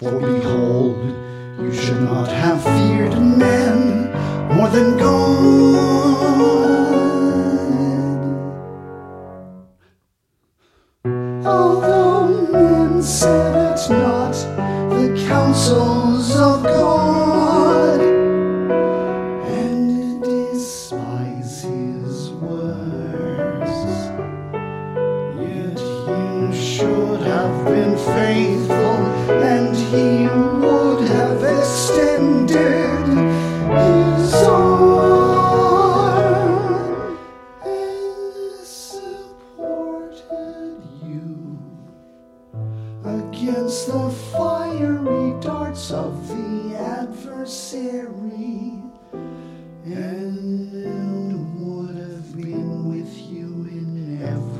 For behold, you should not have feared men more than God. Although men said it not, the counsels of God, and despise his words. Yet you should have been faithful, against the fiery darts of the adversary. And would have been with you in every